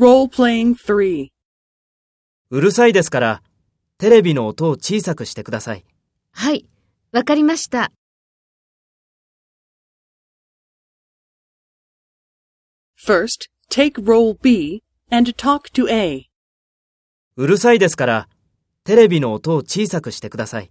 Role-playing 3. うるさいですから、テレビの音を小さくしてください。はい、わかりました。First, take role B and talk to A. うるさいですから、テレビの音を小さくしてください。